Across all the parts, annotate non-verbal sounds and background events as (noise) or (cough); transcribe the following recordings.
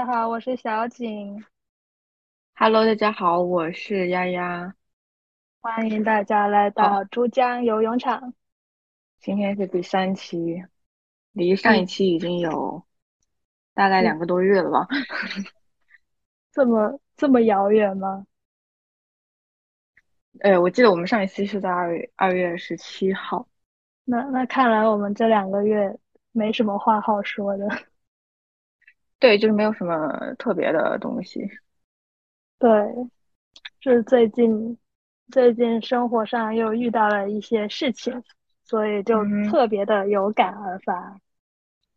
家好，我是小景，Hello，大家好，我是丫丫，欢迎大家来到珠江游泳场。今天是第三期，离上一期已经有大概两个多月了吧？(laughs) 这么这么遥远吗？哎，我记得我们上一期是在二月二月十七号。那那看来我们这两个月没什么话好说的。对，就是没有什么特别的东西。对，是最近最近生活上又遇到了一些事情，所以就特别的有感而发。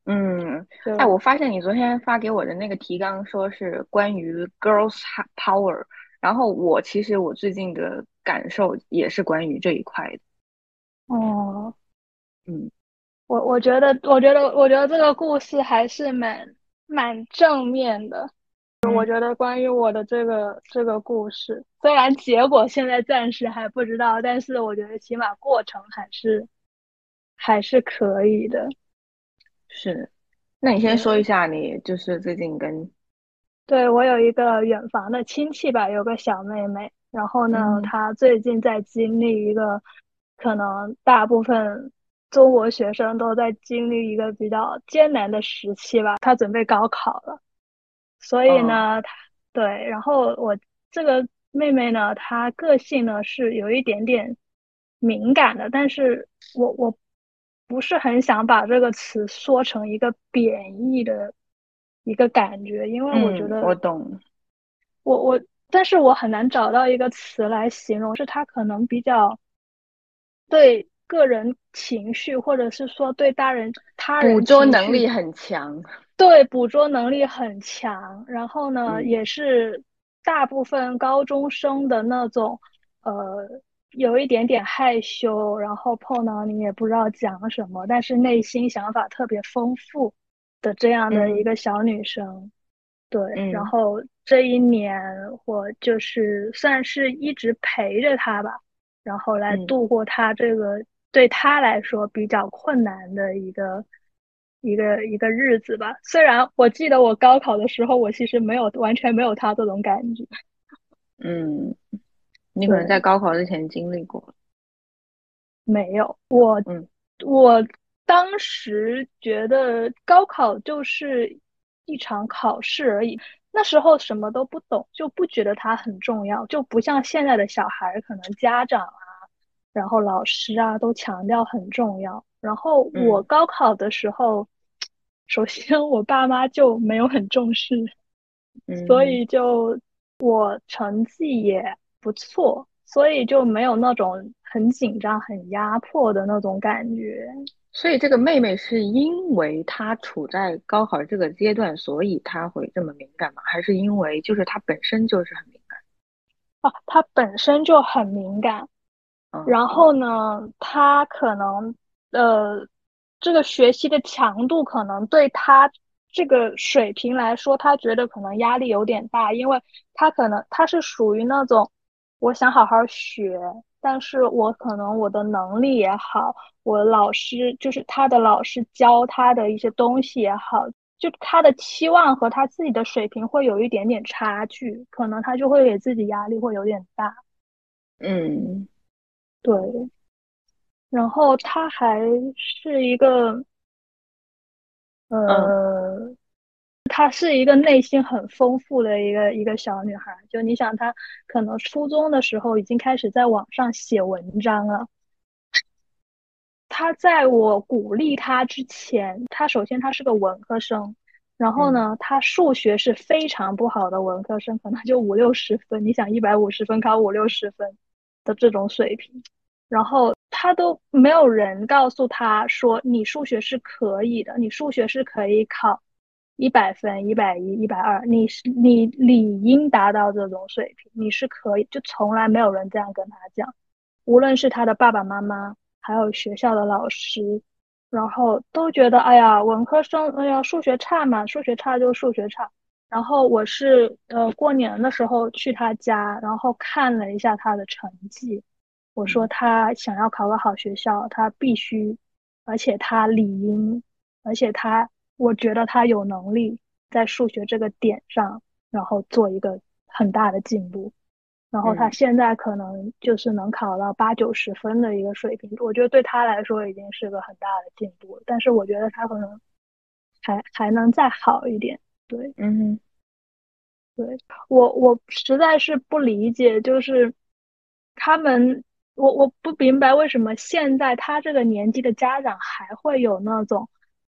嗯，哎，我发现你昨天发给我的那个提纲说是关于 girls power，然后我其实我最近的感受也是关于这一块的。哦，嗯，我我觉得，我觉得，我觉得这个故事还是蛮。蛮正面的，我觉得关于我的这个这个故事，虽然结果现在暂时还不知道，但是我觉得起码过程还是还是可以的。是，那你先说一下，你就是最近跟对我有一个远房的亲戚吧，有个小妹妹，然后呢，她最近在经历一个可能大部分。中国学生都在经历一个比较艰难的时期吧，他准备高考了，所以呢，他对，然后我这个妹妹呢，她个性呢是有一点点敏感的，但是我我不是很想把这个词说成一个贬义的一个感觉，因为我觉得我懂，我我，但是我很难找到一个词来形容，是她可能比较对。个人情绪，或者是说对大人、他人捕捉能力很强，对捕捉能力很强。然后呢，也是大部分高中生的那种，呃，有一点点害羞，然后碰到你也不知道讲什么，但是内心想法特别丰富的这样的一个小女生。对，然后这一年我就是算是一直陪着她吧，然后来度过她这个。对他来说比较困难的一个一个一个日子吧。虽然我记得我高考的时候，我其实没有完全没有他这种感觉。(laughs) 嗯，你可能在高考之前经历过。没有，我嗯，我当时觉得高考就是一场考试而已。那时候什么都不懂，就不觉得它很重要，就不像现在的小孩，可能家长。然后老师啊都强调很重要。然后我高考的时候，(laughs) 首先我爸妈就没有很重视，所以就我成绩也不错，所以就没有那种很紧张、很压迫的那种感觉。所以这个妹妹是因为她处在高考这个阶段，所以她会这么敏感吗？还是因为就是她本身就是很敏感？啊，她本身就很敏感。然后呢，他可能呃，这个学习的强度可能对他这个水平来说，他觉得可能压力有点大，因为他可能他是属于那种我想好好学，但是我可能我的能力也好，我老师就是他的老师教他的一些东西也好，就他的期望和他自己的水平会有一点点差距，可能他就会给自己压力会有点大，嗯。对，然后她还是一个，呃，她是一个内心很丰富的一个一个小女孩。就你想，她可能初中的时候已经开始在网上写文章了。她在我鼓励她之前，她首先她是个文科生，然后呢，她数学是非常不好的文科生，可能就五六十分。你想，一百五十分考五六十分。的这种水平，然后他都没有人告诉他说你数学是可以的，你数学是可以考一百分、一百一、一百二，你是你理应达到这种水平，你是可以，就从来没有人这样跟他讲，无论是他的爸爸妈妈，还有学校的老师，然后都觉得哎呀，文科生，哎呀，数学差嘛，数学差就数学差。然后我是呃过年的时候去他家，然后看了一下他的成绩。我说他想要考个好学校，他必须，而且他理应，而且他我觉得他有能力在数学这个点上，然后做一个很大的进步。然后他现在可能就是能考到八九十分的一个水平，我觉得对他来说已经是个很大的进步。但是我觉得他可能还还能再好一点。对，嗯，对我我实在是不理解，就是他们，我我不明白为什么现在他这个年纪的家长还会有那种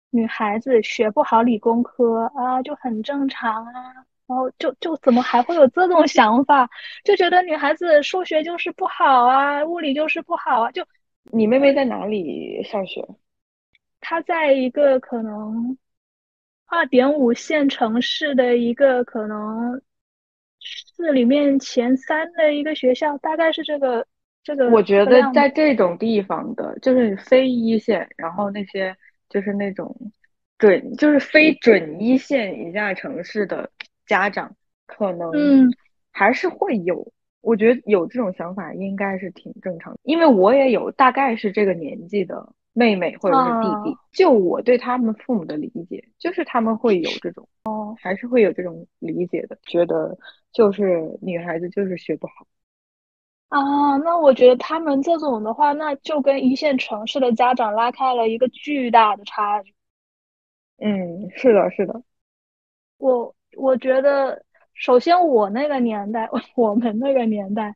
女孩子学不好理工科啊就很正常啊。然后就就怎么还会有这种想法？就觉得女孩子数学就是不好啊，物理就是不好啊。就你妹妹在哪里上学？她在一个可能二点五线城市的一个可能市里面前三的一个学校，大概是这个这个。我觉得在这种地方的，就是非一线，然后那些就是那种准，就是非准一线以下城市的。家长可能还是会有，我觉得有这种想法应该是挺正常的，因为我也有大概是这个年纪的妹妹或者是弟弟，就我对他们父母的理解，就是他们会有这种，哦，还是会有这种理解的，觉得就是女孩子就是学不好啊。那我觉得他们这种的话，那就跟一线城市的家长拉开了一个巨大的差距。嗯，是的，是的，我。我觉得，首先我那个年代，(laughs) 我们那个年代，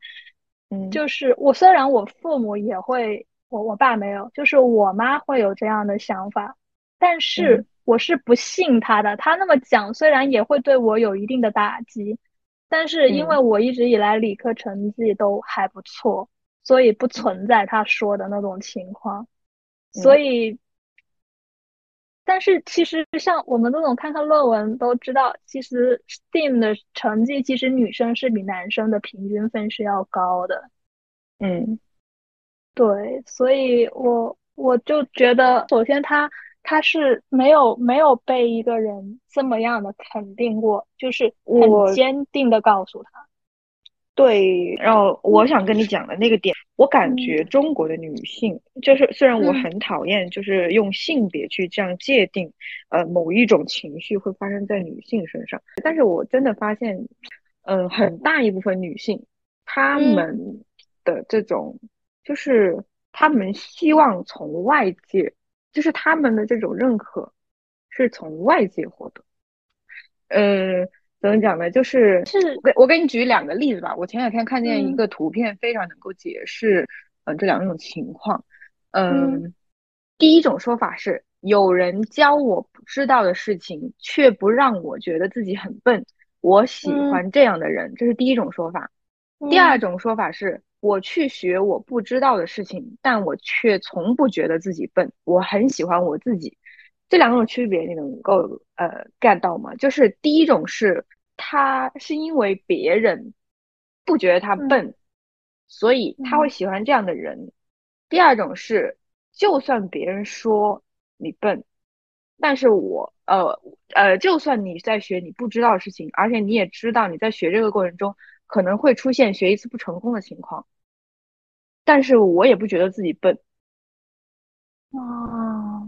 嗯，就是我虽然我父母也会，我我爸没有，就是我妈会有这样的想法，但是我是不信他的。他那么讲，虽然也会对我有一定的打击，但是因为我一直以来理科成绩都还不错，所以不存在他说的那种情况，所以。但是其实像我们这种看看论文都知道，其实 STEAM 的成绩其实女生是比男生的平均分是要高的。嗯，对，所以我我就觉得，首先他他是没有没有被一个人这么样的肯定过，就是很坚定的告诉他。对，然后我想跟你讲的那个点，我感觉中国的女性，就是虽然我很讨厌，就是用性别去这样界定，呃，某一种情绪会发生在女性身上，但是我真的发现，嗯，很大一部分女性，她们的这种，就是他们希望从外界，就是他们的这种认可，是从外界获得，嗯。怎么讲呢？就是是，我我给你举两个例子吧。我前两天看见一个图片，非常能够解释，嗯，这两种情况。嗯，第一种说法是，有人教我不知道的事情，却不让我觉得自己很笨。我喜欢这样的人，这是第一种说法。第二种说法是，我去学我不知道的事情，但我却从不觉得自己笨。我很喜欢我自己。这两种区别你能够呃 get 到吗？就是第一种是他是因为别人不觉得他笨，所以他会喜欢这样的人。第二种是，就算别人说你笨，但是我呃呃，就算你在学你不知道的事情，而且你也知道你在学这个过程中可能会出现学一次不成功的情况，但是我也不觉得自己笨。啊。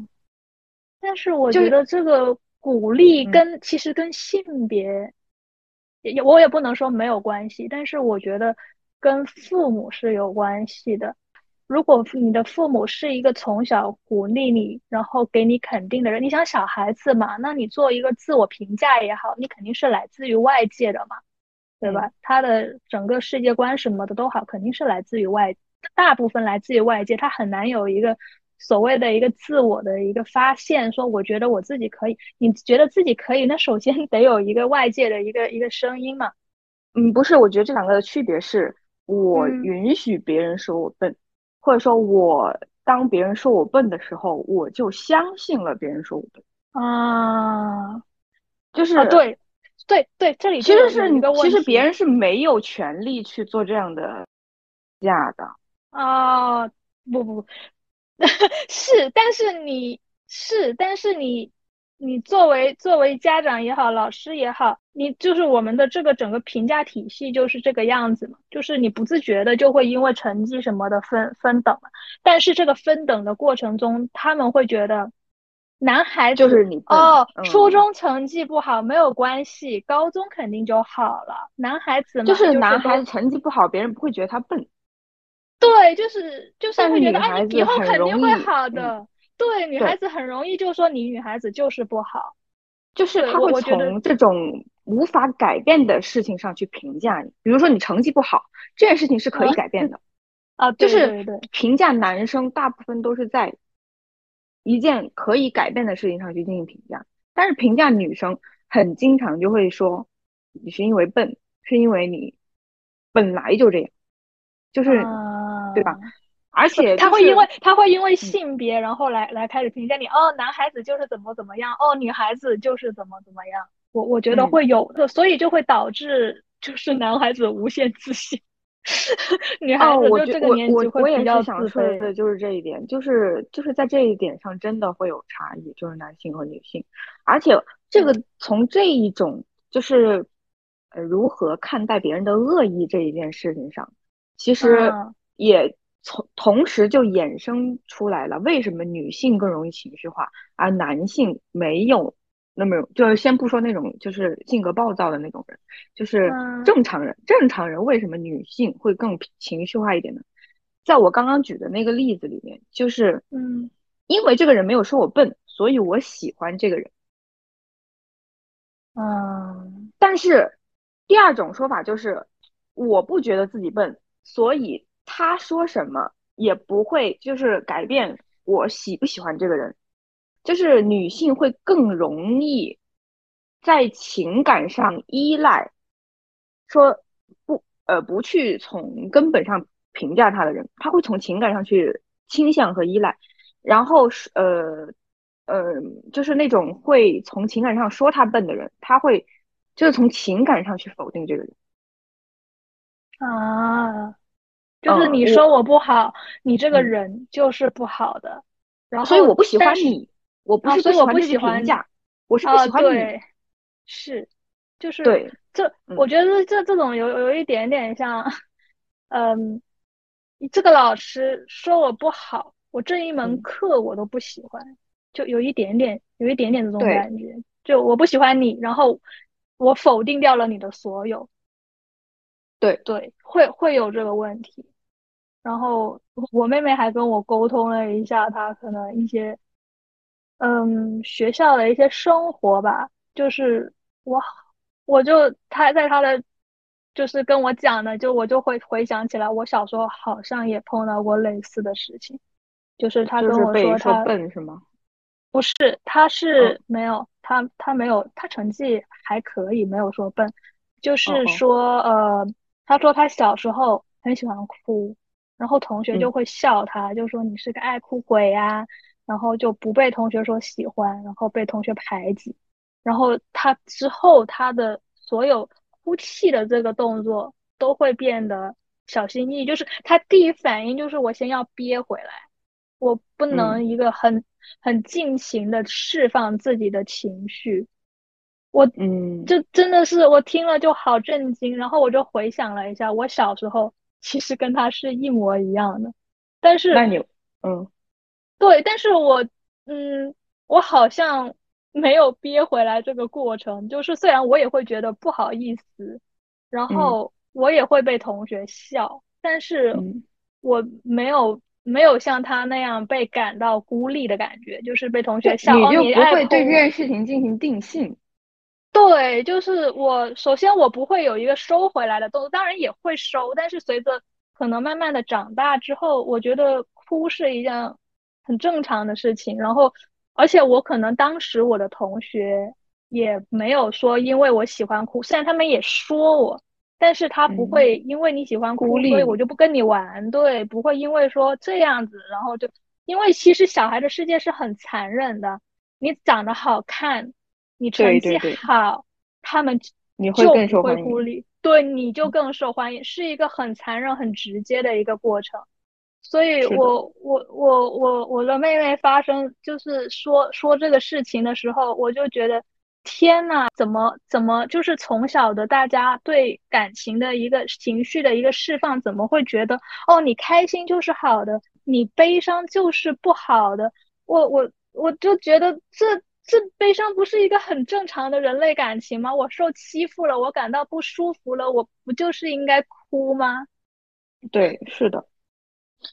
但是我觉得这个鼓励跟其实跟性别也我也不能说没有关系，但是我觉得跟父母是有关系的。如果你的父母是一个从小鼓励你，然后给你肯定的人，你想小孩子嘛，那你做一个自我评价也好，你肯定是来自于外界的嘛，对吧？他的整个世界观什么的都好，肯定是来自于外，大部分来自于外界，他很难有一个。所谓的一个自我的一个发现，说我觉得我自己可以，你觉得自己可以，那首先得有一个外界的一个一个声音嘛。嗯，不是，我觉得这两个的区别是，我允许别人说我笨，或者说我当别人说我笨的时候，我就相信了别人说我笨啊，就是对对对，这里其实是你的其实别人是没有权利去做这样的价的啊，不不不。(laughs) 是，但是你是，但是你，你作为作为家长也好，老师也好，你就是我们的这个整个评价体系就是这个样子嘛，就是你不自觉的就会因为成绩什么的分分等但是这个分等的过程中，他们会觉得男孩子就是你哦，初中成绩不好没有关系，高中肯定就好了。男孩子就是男孩子成绩不好，别人不会觉得他笨。对，就是就是会觉得哎，你以后肯定会好的。对，女孩子很容易就说你女孩子就是不好，就是他会从这种无法改变的事情上去评价你。比如说你成绩不好，这件事情是可以改变的啊，就是评价男生大部分都是在。一件可以改变的事情上去进行评价，但是评价女生很经常就会说你是因为笨，是因为你本来就这样，就是对吧？而且他会因为他会因为性别，然后来来开始评价你哦，男孩子就是怎么怎么样，哦，女孩子就是怎么怎么样。我我觉得会有的，所以就会导致就是男孩子无限自信。(laughs) 女孩子就这个年纪会比较想说的就是这一点，就是就是在这一点上真的会有差异，就是男性和女性，而且这个从这一种就是呃如何看待别人的恶意这一件事情上，其实也从同时就衍生出来了为什么女性更容易情绪化，而男性没有。那么就是先不说那种就是性格暴躁的那种人，就是正常人。正常人为什么女性会更情绪化一点呢？在我刚刚举的那个例子里面，就是嗯，因为这个人没有说我笨，所以我喜欢这个人。嗯，但是第二种说法就是，我不觉得自己笨，所以他说什么也不会就是改变我喜不喜欢这个人。就是女性会更容易在情感上依赖，说不呃不去从根本上评价他的人，他会从情感上去倾向和依赖，然后是呃呃就是那种会从情感上说他笨的人，他会就是从情感上去否定这个人啊，就是你说我不好，你这个人就是不好的，然后所以我不喜欢你。我不是我不喜欢评价，我是不喜欢你，是，就是对这，我觉得这这种有有一点点像，嗯，这个老师说我不好，我这一门课我都不喜欢，就有一点点，有一点点这种感觉，就我不喜欢你，然后我否定掉了你的所有，对。对，会会有这个问题，然后我妹妹还跟我沟通了一下，她可能一些。嗯，学校的一些生活吧，就是我，我就他在他的，就是跟我讲的，就我就会回想起来，我小时候好像也碰到过类似的事情，就是他跟我说他笨是吗？不是，他是没有，他他没有，他成绩还可以，没有说笨，就是说呃，他说他小时候很喜欢哭，然后同学就会笑他，就说你是个爱哭鬼呀。然后就不被同学说喜欢，然后被同学排挤，然后他之后他的所有哭泣的这个动作都会变得小心翼翼，就是他第一反应就是我先要憋回来，我不能一个很很尽情的释放自己的情绪，我嗯，就真的是我听了就好震惊，然后我就回想了一下，我小时候其实跟他是一模一样的，但是那你嗯。对，但是我，嗯，我好像没有憋回来这个过程。就是虽然我也会觉得不好意思，然后我也会被同学笑，但是我没有没有像他那样被感到孤立的感觉，就是被同学笑。你就不会对这件事情进行定性。对，就是我首先我不会有一个收回来的动作，当然也会收，但是随着可能慢慢的长大之后，我觉得哭是一件。很正常的事情，然后，而且我可能当时我的同学也没有说，因为我喜欢哭，虽然他们也说我，但是他不会因为你喜欢哭，所以我就不跟你玩，对，不会因为说这样子，然后就，因为其实小孩的世界是很残忍的，你长得好看，你成绩好，他们你会更受欢迎，对，你就更受欢迎，是一个很残忍、很直接的一个过程。所以，我我我我我的妹妹发生就是说说这个事情的时候，我就觉得天呐，怎么怎么就是从小的大家对感情的一个情绪的一个释放，怎么会觉得哦，你开心就是好的，你悲伤就是不好的？我我我就觉得这这悲伤不是一个很正常的人类感情吗？我受欺负了，我感到不舒服了，我不就是应该哭吗？对，是的。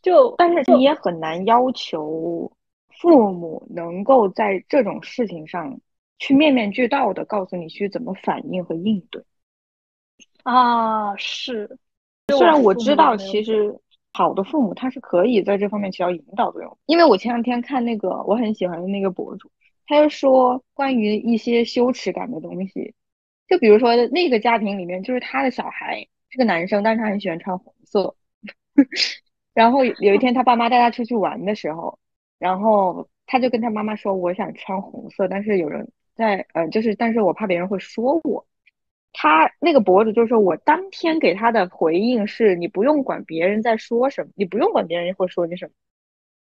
就但是你也很难要求父母能够在这种事情上去面面俱到的告诉你去怎么反应和应对。啊，是。虽然我知道，其实好的父母他是可以在这方面起到引导作用。因为我前两天看那个我很喜欢的那个博主，他就说关于一些羞耻感的东西，就比如说那个家庭里面，就是他的小孩是个男生，但是他很喜欢穿红色。然后有一天他爸妈带他出去玩的时候，然后他就跟他妈妈说：“我想穿红色，但是有人在，呃，就是但是我怕别人会说我。”他那个博主就说：“我当天给他的回应是：你不用管别人在说什么，你不用管别人会说你什么。”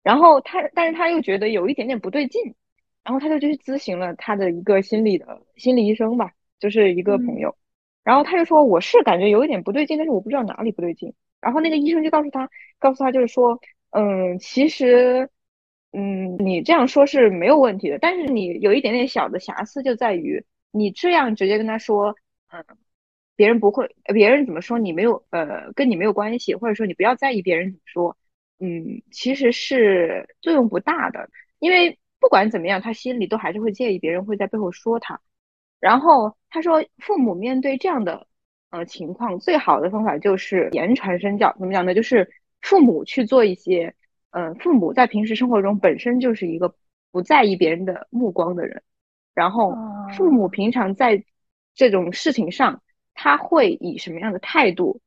然后他，但是他又觉得有一点点不对劲，然后他就去咨询了他的一个心理的心理医生吧，就是一个朋友。然后他就说：“我是感觉有一点不对劲，但是我不知道哪里不对劲。”然后那个医生就告诉他，告诉他就是说：“嗯，其实，嗯，你这样说是没有问题的，但是你有一点点小的瑕疵就在于你这样直接跟他说。”嗯，别人不会，别人怎么说你没有，呃，跟你没有关系，或者说你不要在意别人怎么说，嗯，其实是作用不大的，因为不管怎么样，他心里都还是会介意别人会在背后说他。然后他说，父母面对这样的呃情况，最好的方法就是言传身教。怎么讲呢？就是父母去做一些，嗯，父母在平时生活中本身就是一个不在意别人的目光的人，然后父母平常在。这种事情上，他会以什么样的态度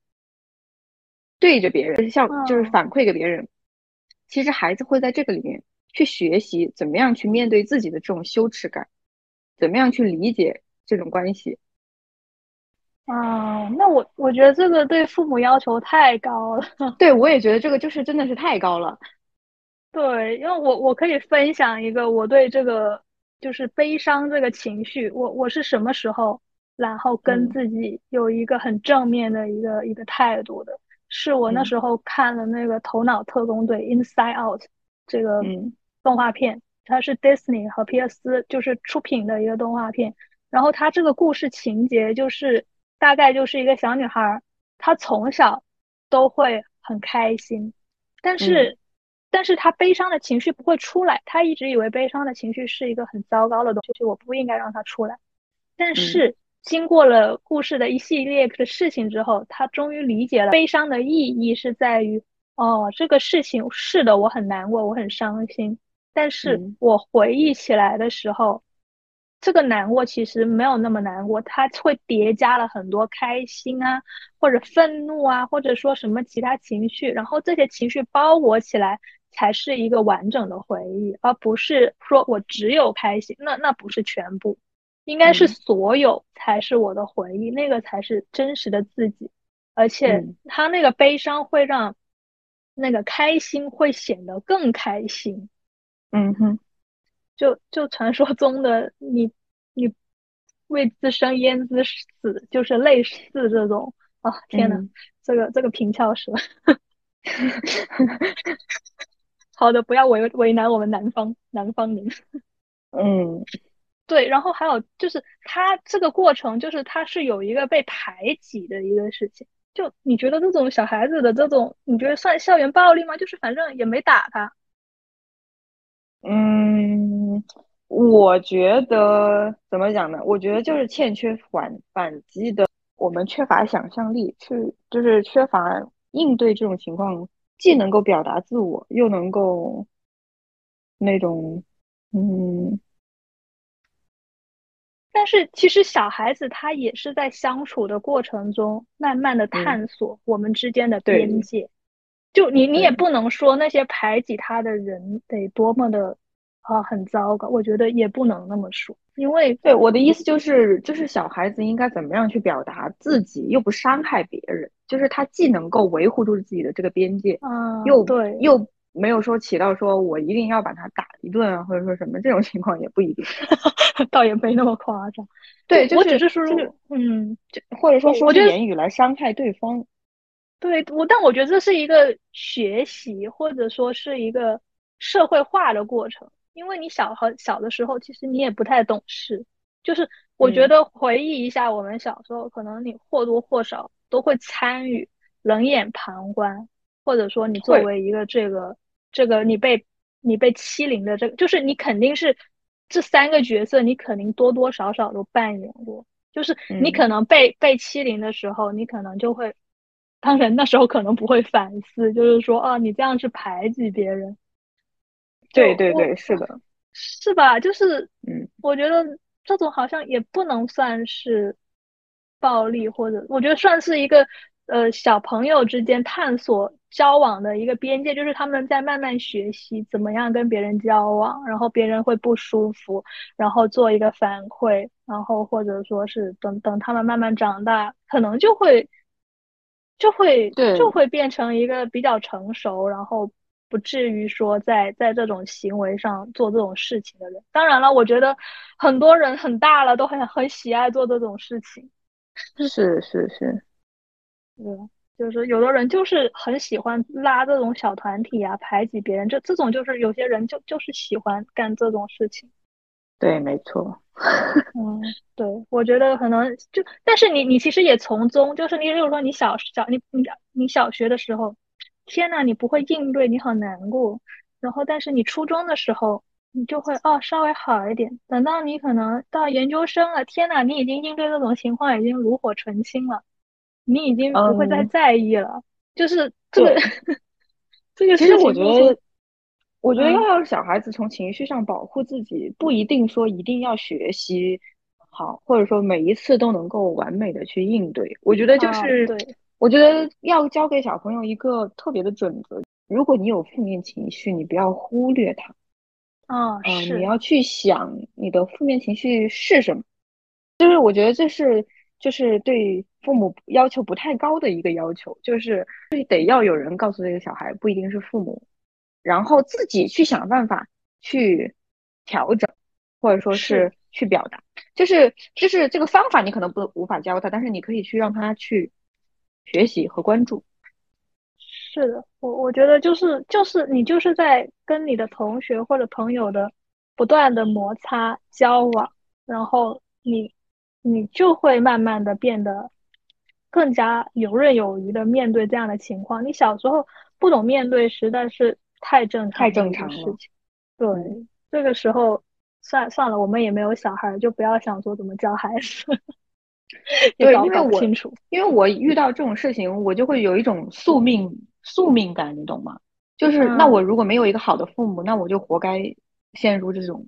对着别人，像就是反馈给别人。其实孩子会在这个里面去学习怎么样去面对自己的这种羞耻感，怎么样去理解这种关系。啊，那我我觉得这个对父母要求太高了。(laughs) 对，我也觉得这个就是真的是太高了。对，因为我我可以分享一个我对这个就是悲伤这个情绪，我我是什么时候。然后跟自己有一个很正面的一个一个态度的，是我那时候看了那个《头脑特工队》（Inside Out） 这个动画片，它是 Disney 和皮尔斯就是出品的一个动画片。然后它这个故事情节就是大概就是一个小女孩，她从小都会很开心，但是但是她悲伤的情绪不会出来，她一直以为悲伤的情绪是一个很糟糕的东西，我不应该让它出来，但是。经过了故事的一系列的事情之后，她终于理解了悲伤的意义是在于，哦，这个事情是的，我很难过，我很伤心。但是我回忆起来的时候，这个难过其实没有那么难过，它会叠加了很多开心啊，或者愤怒啊，或者说什么其他情绪，然后这些情绪包裹起来才是一个完整的回忆，而不是说我只有开心，那那不是全部。应该是所有才是我的回忆，那个才是真实的自己，而且他那个悲伤会让那个开心会显得更开心。嗯哼，就就传说中的你你为自生焉知死，就是类似这种啊！天呐，这个这个平翘舌。(laughs) 好的，不要为为难我们南方南方人。(laughs) 嗯。对，然后还有就是他这个过程，就是他是有一个被排挤的一个事情。就你觉得这种小孩子的这种，你觉得算校园暴力吗？就是反正也没打他。嗯，我觉得怎么讲呢？我觉得就是欠缺反反击的，我们缺乏想象力，去就是缺乏应对这种情况，既能够表达自我，又能够那种嗯。但是其实小孩子他也是在相处的过程中，慢慢的探索我们之间的边界。就你你也不能说那些排挤他的人得多么的啊很糟糕，我觉得也不能那么说。因为对我的意思就是，就是小孩子应该怎么样去表达自己，又不伤害别人，就是他既能够维护住自己的这个边界，啊，又对又。没有说起到说我一定要把他打一顿啊，或者说什么这种情况也不一定，(laughs) 倒也没那么夸张。对，我只是说，嗯，或者说说言语来伤害对方。对我，但我觉得这是一个学习，或者说是一个社会化的过程。因为你小和小的时候，其实你也不太懂事。就是我觉得回忆一下我们小时候，可能你或多或少都会参与，冷眼旁观，或者说你作为一个这个这个你被你被欺凌的这个，就是你肯定是这三个角色，你肯定多多少少都扮演过。就是你可能被被欺凌的时候，你可能就会，当然那时候可能不会反思，就是说啊，你这样是排挤别人。对对对，是的，是吧？就是嗯，我觉得。这种好像也不能算是暴力，或者我觉得算是一个呃小朋友之间探索交往的一个边界，就是他们在慢慢学习怎么样跟别人交往，然后别人会不舒服，然后做一个反馈，然后或者说是等等他们慢慢长大，可能就会就会就会变成一个比较成熟，然后。不至于说在在这种行为上做这种事情的人，当然了，我觉得很多人很大了都很很喜爱做这种事情。(laughs) 是是是，对，就是有的人就是很喜欢拉这种小团体啊，排挤别人，这这种就是有些人就就是喜欢干这种事情。对，没错。嗯，对，我觉得可能就，但是你你其实也从中，就是你比如说你小小你你你小学的时候。天呐，你不会应对，你好难过。然后，但是你初中的时候，你就会哦稍微好一点。等到你可能到研究生了，天呐，你已经应对这种情况已经炉火纯青了，你已经不会再在意了。就是这个，(laughs) 这个其实我觉得，我觉得要让小孩子从情绪上保护自己，不一定说一定要学习好，或者说每一次都能够完美的去应对。我觉得就是对。我觉得要教给小朋友一个特别的准则：如果你有负面情绪，你不要忽略它。啊，是。你要去想你的负面情绪是什么。就是我觉得这是就是对父母要求不太高的一个要求，就是得要有人告诉这个小孩，不一定是父母，然后自己去想办法去调整，或者说是去表达。就是就是这个方法你可能不无法教他，但是你可以去让他去。学习和关注，是的，我我觉得就是就是你就是在跟你的同学或者朋友的不断的摩擦交往，然后你你就会慢慢的变得更加游刃有余的面对这样的情况。你小时候不懂面对，实在是太正太正常的事情。对，这个时候算算了，我们也没有小孩，就不要想说怎么教孩子。(laughs) 对，因为我因为我遇到这种事情，我就会有一种宿命宿命感，你懂吗？就是那我如果没有一个好的父母，那我就活该陷入这种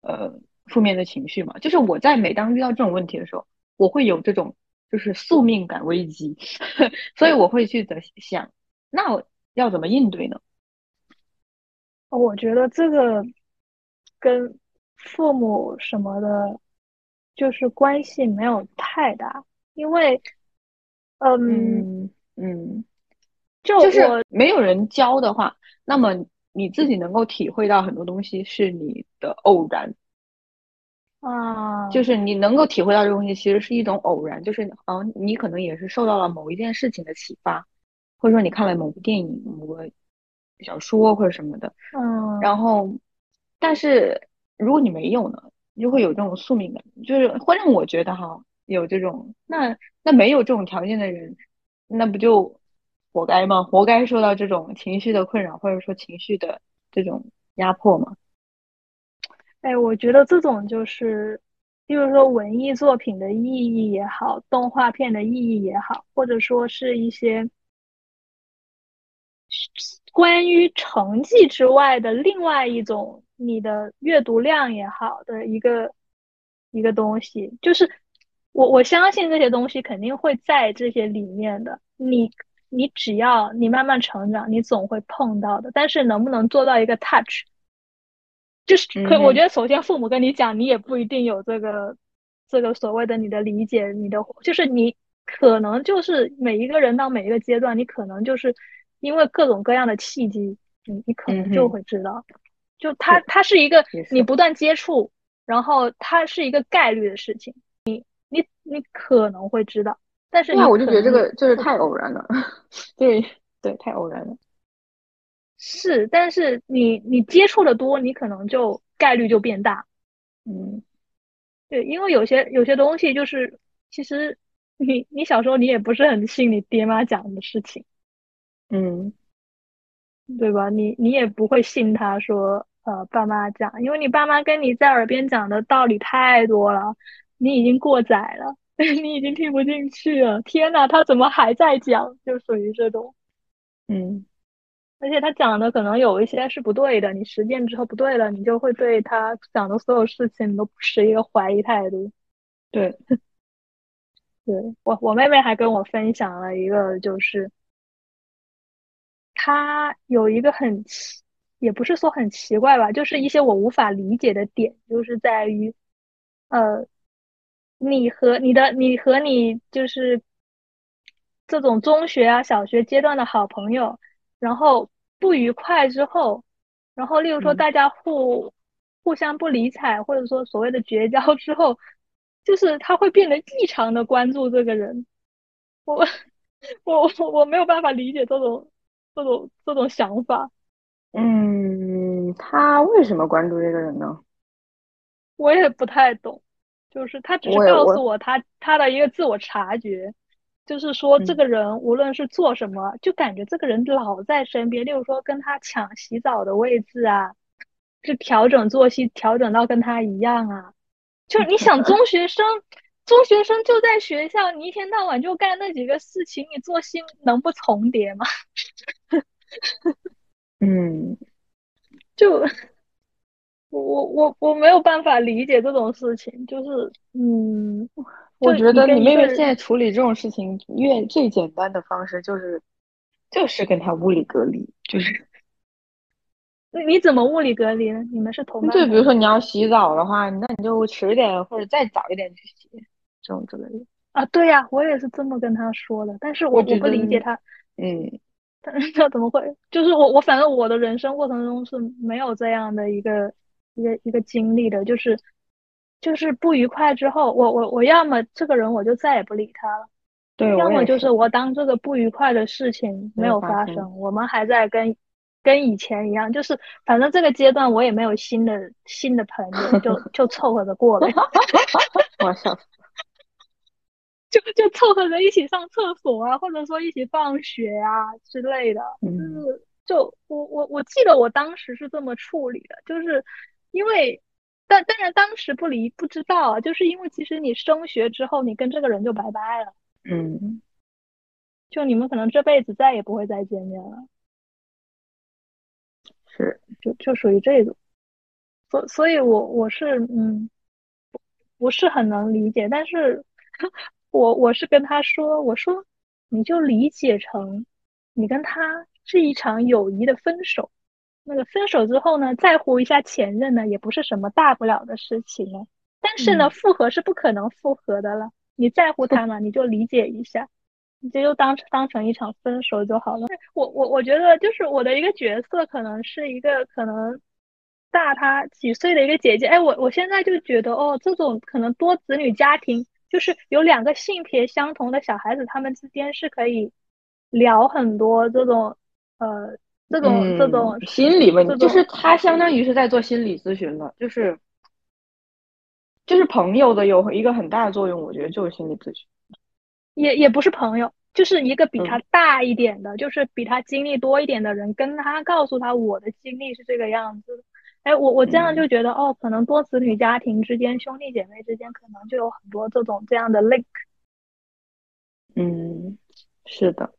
呃负面的情绪嘛。就是我在每当遇到这种问题的时候，我会有这种就是宿命感危机，(laughs) 所以我会去的想，那我要怎么应对呢？我觉得这个跟父母什么的。就是关系没有太大，因为，嗯嗯，就就是没有人教的话，那么你自己能够体会到很多东西是你的偶然，啊，就是你能够体会到这东西其实是一种偶然，就是嗯，你可能也是受到了某一件事情的启发，或者说你看了某部电影、某个小说或者什么的，嗯，然后，但是如果你没有呢？就会有这种宿命感，就是会让我觉得哈，有这种那那没有这种条件的人，那不就活该吗？活该受到这种情绪的困扰，或者说情绪的这种压迫吗？哎，我觉得这种就是，比如说文艺作品的意义也好，动画片的意义也好，或者说是一些关于成绩之外的另外一种。你的阅读量也好的一个一个东西，就是我我相信这些东西肯定会在这些里面的。你你只要你慢慢成长，你总会碰到的。但是能不能做到一个 touch，就是可我觉得首先父母跟你讲，你也不一定有这个这个所谓的你的理解，你的就是你可能就是每一个人到每一个阶段，你可能就是因为各种各样的契机，你你可能就会知道。就它，它是一个你不断接触，然后它是一个概率的事情。你你你可能会知道，但是那我就觉得这个就是太偶然了。(laughs) 对对，太偶然了。是，但是你你接触的多，你可能就概率就变大。嗯，对，因为有些有些东西就是，其实你你小时候你也不是很信你爹妈讲的事情，嗯，对吧？你你也不会信他说，呃，爸妈讲，因为你爸妈跟你在耳边讲的道理太多了，你已经过载了，(laughs) 你已经听不进去了。天呐，他怎么还在讲？就属于这种，嗯。而且他讲的可能有一些是不对的，你实践之后不对了，你就会对他讲的所有事情都持一个怀疑态度。对，对我我妹妹还跟我分享了一个，就是他有一个很奇，也不是说很奇怪吧，就是一些我无法理解的点，就是在于，呃，你和你的你和你就是这种中学啊、小学阶段的好朋友。然后不愉快之后，然后例如说大家互互相不理睬，或者说所谓的绝交之后，就是他会变得异常的关注这个人。我 (laughs) 我我没有办法理解这种这种这种想法。嗯，他为什么关注这个人呢？我也不太懂，就是他只是告诉我他他的一个自我察觉。就是说，这个人无论是做什么，就感觉这个人老在身边。例如说，跟他抢洗澡的位置啊，就调整作息，调整到跟他一样啊。就你想，中学生，中学生就在学校，你一天到晚就干那几个事情，你作息能不重叠吗？(laughs) 嗯，就我我我我没有办法理解这种事情，就是嗯。我觉得你妹妹现在处理这种事情，越最简单的方式就是，就是跟她物理隔离，就是。(laughs) 那你怎么物理隔离呢？你们是同班？就比如说你要洗澡的话，那你就迟点或者再早一点去洗，这种之类的。啊，对呀，我也是这么跟他说的，但是我我不理解他。嗯。他他怎么会？就是我我反正我的人生过程中是没有这样的一个一个一个经历的，就是。就是不愉快之后，我我我要么这个人我就再也不理他了，对，要么就是我当这个不愉快的事情没有发生，我们还在跟跟以前一样，就是反正这个阶段我也没有新的新的朋友，就就凑合着过了。(laughs) (laughs) 我笑，就就凑合着一起上厕所啊，或者说一起放学啊之类的，就是就我我我记得我当时是这么处理的，就是因为。但当然，当时不离不知道啊，就是因为其实你升学之后，你跟这个人就拜拜了。嗯，就你们可能这辈子再也不会再见面了。是，就就属于这种。所所以，我我是嗯，不是很能理解。但是，我我是跟他说，我说你就理解成你跟他是一场友谊的分手。那个分手之后呢，在乎一下前任呢，也不是什么大不了的事情了。但是呢，复合是不可能复合的了。你在乎他嘛，你就理解一下，你就当当成一场分手就好了。我我我觉得就是我的一个角色，可能是一个可能大他几岁的一个姐姐。哎，我我现在就觉得哦，这种可能多子女家庭，就是有两个性别相同的小孩子，他们之间是可以聊很多这种呃。这种这种心理问题，就是他相当于是在做心理咨询了，就是就是朋友的有一个很大的作用，我觉得就是心理咨询，也也不是朋友，就是一个比他大一点的，就是比他经历多一点的人，跟他告诉他我的经历是这个样子。哎，我我这样就觉得哦，可能多子女家庭之间，兄弟姐妹之间，可能就有很多这种这样的 link。嗯，是的。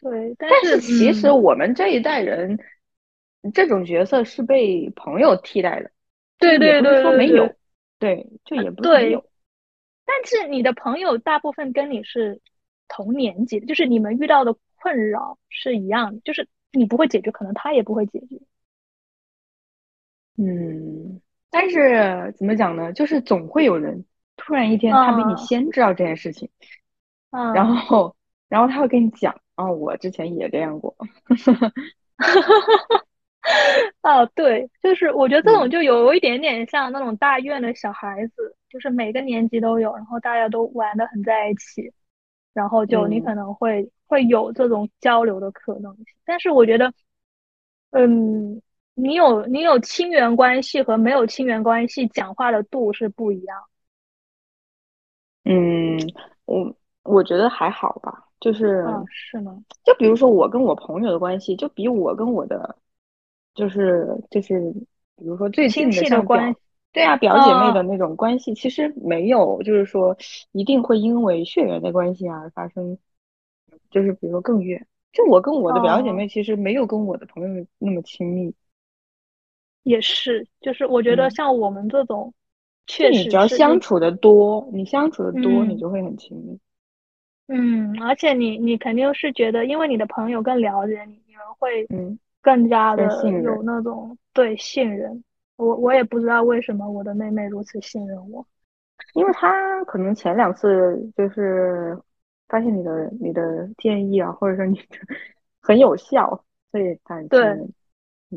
对，但是其实我们这一代人，这种角色是被朋友替代的。对对对，说没有，对，就也不是没有。但是你的朋友大部分跟你是同年级的，就是你们遇到的困扰是一样的，就是你不会解决，可能他也不会解决。嗯，但是怎么讲呢？就是总会有人突然一天，他比你先知道这件事情，嗯，(laughs) 然后然后他会跟你讲。哦，我之前也这样过。(laughs) 哦，对，就是我觉得这种就有一点点像那种大院的小孩子，就是每个年级都有，然后大家都玩的很在一起，然后就你可能会会有这种交流的可能性。但是我觉得，嗯，你有你有亲缘关系和没有亲缘关系讲话的度是不一样。嗯，我我觉得还好吧，就是，是吗？就比如说我跟我朋友的关系，就比我跟我的，就是就是，比如说最近的关系，对啊，表姐妹的那种关系，其实没有，就是说一定会因为血缘的关系而发生，就是比如说更远。就我跟我的表姐妹，其实没有跟我的朋友那么亲密。也是，就是我觉得像我们这种，确实你只要相处的多，你相处的多，你就会很亲密。嗯，而且你你肯定是觉得，因为你的朋友更了解你，你们会更加的有那种对信任。我我也不知道为什么我的妹妹如此信任我，因为她可能前两次就是。发现你的你的建议啊，或者说你 (laughs) 很有效，所以感对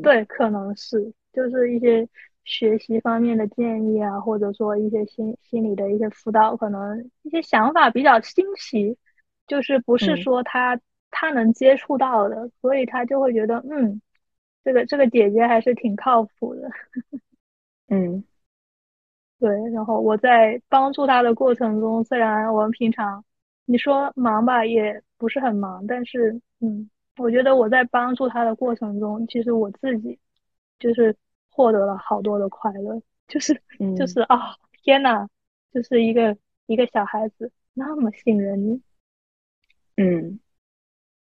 对，可能是就是一些学习方面的建议啊，或者说一些心心理的一些辅导，可能一些想法比较新奇，就是不是说他他能接触到的，所以他就会觉得嗯，这个这个姐姐还是挺靠谱的。(laughs) 嗯，对。然后我在帮助他的过程中，虽然我们平常。你说忙吧，也不是很忙，但是，嗯，我觉得我在帮助他的过程中，其实我自己就是获得了好多的快乐，就是，就是啊，天呐，就是一个一个小孩子那么信任你，嗯，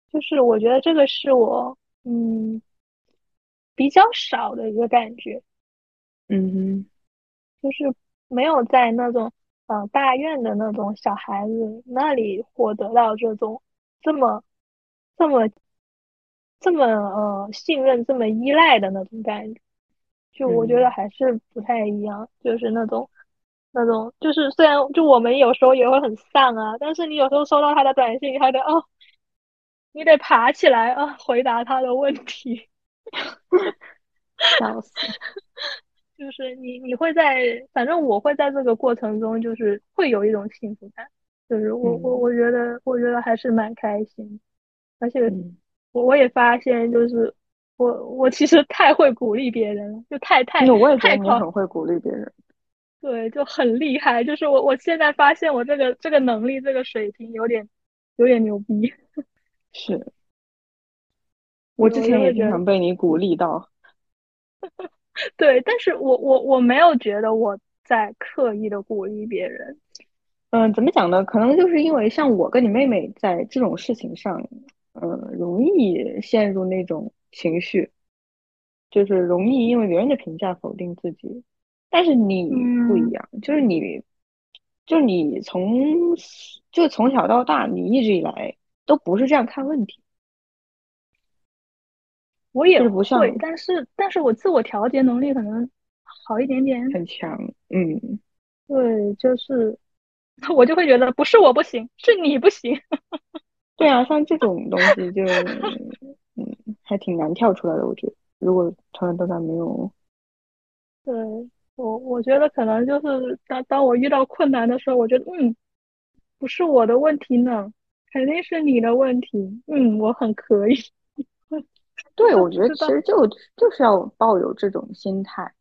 就是我觉得这个是我，嗯，比较少的一个感觉，嗯，就是没有在那种。嗯，大院的那种小孩子那里获得到这种这么这么这么呃信任、这么依赖的那种感觉，就我觉得还是不太一样。就是那种那种，就是虽然就我们有时候也会很丧啊，但是你有时候收到他的短信，你还得哦，你得爬起来啊，回答他的问题，笑死。(laughs) 就是你，你会在，反正我会在这个过程中，就是会有一种幸福感，就是我我我觉得，我觉得还是蛮开心，而且我我也发现，就是我我其实太会鼓励别人了，就太太我也觉得你很会鼓励别人，(laughs) 对，就很厉害，就是我我现在发现我这个这个能力这个水平有点有点牛逼，(laughs) 是，我之前也经常被你鼓励到。(laughs) 对，但是我我我没有觉得我在刻意的鼓励别人。嗯，怎么讲呢？可能就是因为像我跟你妹妹在这种事情上，嗯，容易陷入那种情绪，就是容易因为别人的评价否定自己。但是你不一样，就是你，就是你从就从小到大，你一直以来都不是这样看问题。我也会，但是但是我自我调节能力可能好一点点，很强，嗯，对，就是 (laughs) 我就会觉得不是我不行，是你不行。对啊，像这种东西就嗯还挺难跳出来的，我觉得。如果从小到大没有，对我我觉得可能就是当当我遇到困难的时候，我觉得嗯不是我的问题呢，肯定是你的问题。嗯，我很可以。(laughs) 对，我觉得其实就就是要抱有这种心态。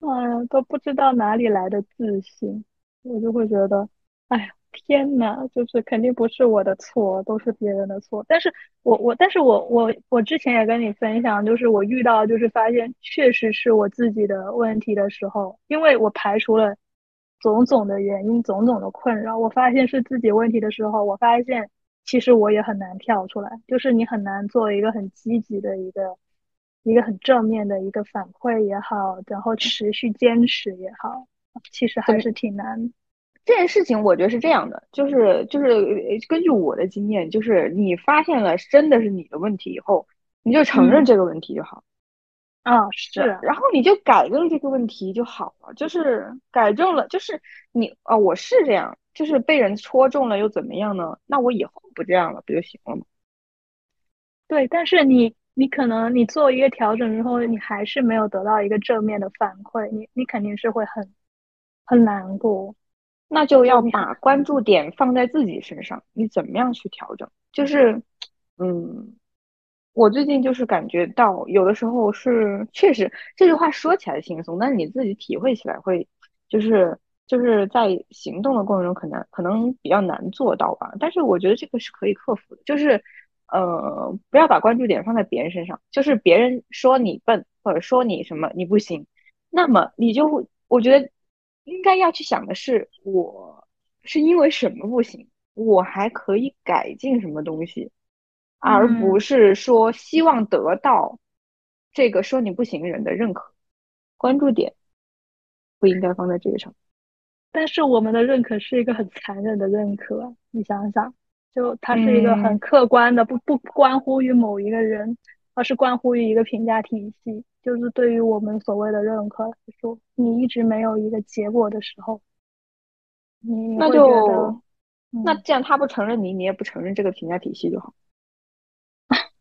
嗯，都不知道哪里来的自信，我就会觉得，哎呀，天呐，就是肯定不是我的错，都是别人的错。但是我我，但是我我我之前也跟你分享，就是我遇到就是发现确实是我自己的问题的时候，因为我排除了种种的原因、种种的困扰，我发现是自己问题的时候，我发现。其实我也很难跳出来，就是你很难做一个很积极的一个一个很正面的一个反馈也好，然后持续坚持也好，其实还是挺难。这件事情我觉得是这样的，就是就是根据我的经验，就是你发现了真的是你的问题以后，你就承认这个问题就好。啊，是，然后你就改正这个问题就好了，就是改正了，就是你啊，我是这样。就是被人戳中了又怎么样呢？那我以后不这样了不就行了吗？对，但是你你可能你做一个调整之后，你还是没有得到一个正面的反馈，你你肯定是会很很难过。那就要把关注点放在自己身上，你怎么样去调整？就是，嗯，我最近就是感觉到，有的时候是确实这句话说起来轻松，但是你自己体会起来会，就是就是在行动的过程中可能可能比较难做到吧。但是我觉得这个是可以克服的，就是呃不要把关注点放在别人身上，就是别人说你笨或者说你什么你不行，那么你就我觉得应该要去想的是我是因为什么不行，我还可以改进什么东西。而不是说希望得到这个说你不行人的认可，关注点不应该放在这个上。但是我们的认可是一个很残忍的认可，你想想，就它是一个很客观的，不不关乎于某一个人，而是关乎于一个评价体系。就是对于我们所谓的认可来说，你一直没有一个结果的时候，你那就那既然他不承认你，你也不承认这个评价体系就好。(laughs)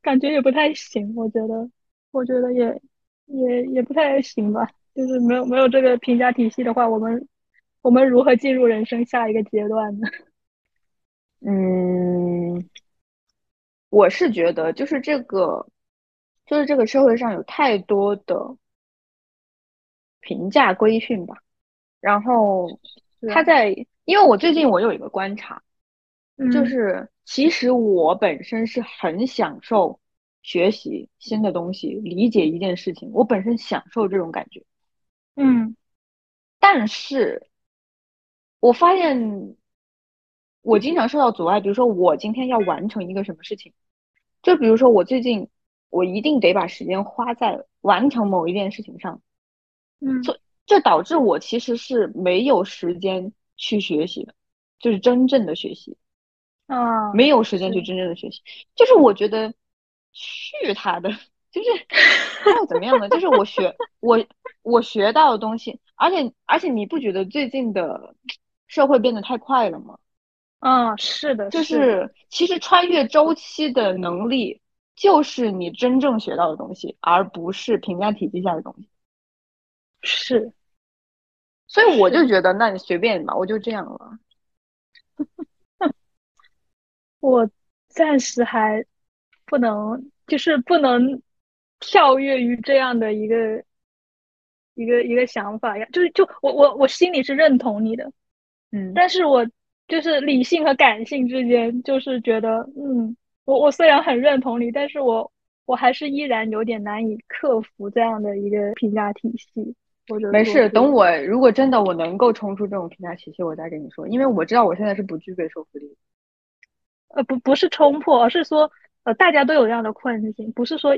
感觉也不太行，我觉得，我觉得也也也不太行吧。就是没有没有这个评价体系的话，我们我们如何进入人生下一个阶段呢？(laughs) 嗯，我是觉得，就是这个，就是这个社会上有太多的评价规训吧。然后他在，因为我最近我有一个观察。就是，其实我本身是很享受学习新的东西，理解一件事情，我本身享受这种感觉。嗯，但是我发现我经常受到阻碍。比如说，我今天要完成一个什么事情，就比如说我最近，我一定得把时间花在完成某一件事情上。嗯，这这导致我其实是没有时间去学习的，就是真正的学习。啊，没有时间去真正的学习，就是我觉得去他的，就是要怎么样呢？就是我学我我学到的东西，而且而且你不觉得最近的社会变得太快了吗？啊，是的，就是其实穿越周期的能力，就是你真正学到的东西，而不是评价体系下的东西。是，所以我就觉得，那你随便吧，我就这样了。(laughs) 我暂时还不能，就是不能跳跃于这样的一个一个一个想法呀。就是就我我我心里是认同你的，嗯，但是我就是理性和感性之间，就是觉得，嗯，我我虽然很认同你，但是我我还是依然有点难以克服这样的一个评价体系。或者没事，等我如果真的我能够冲出这种评价体系，我再跟你说，因为我知道我现在是不具备说服力。呃，不，不是冲破，而是说，呃，大家都有这样的困境，不是说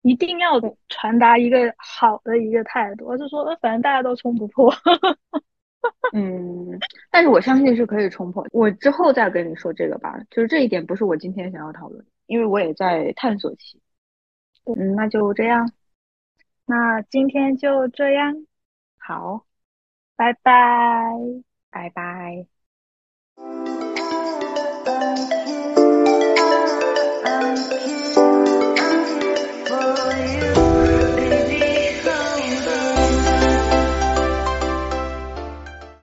一定要传达一个好的一个态度，而是说，呃，反正大家都冲不破。(laughs) (laughs) 嗯，但是我相信是可以冲破。我之后再跟你说这个吧，就是这一点不是我今天想要讨论，因为我也在探索期。嗯，那就这样，那今天就这样，好，拜拜，拜拜。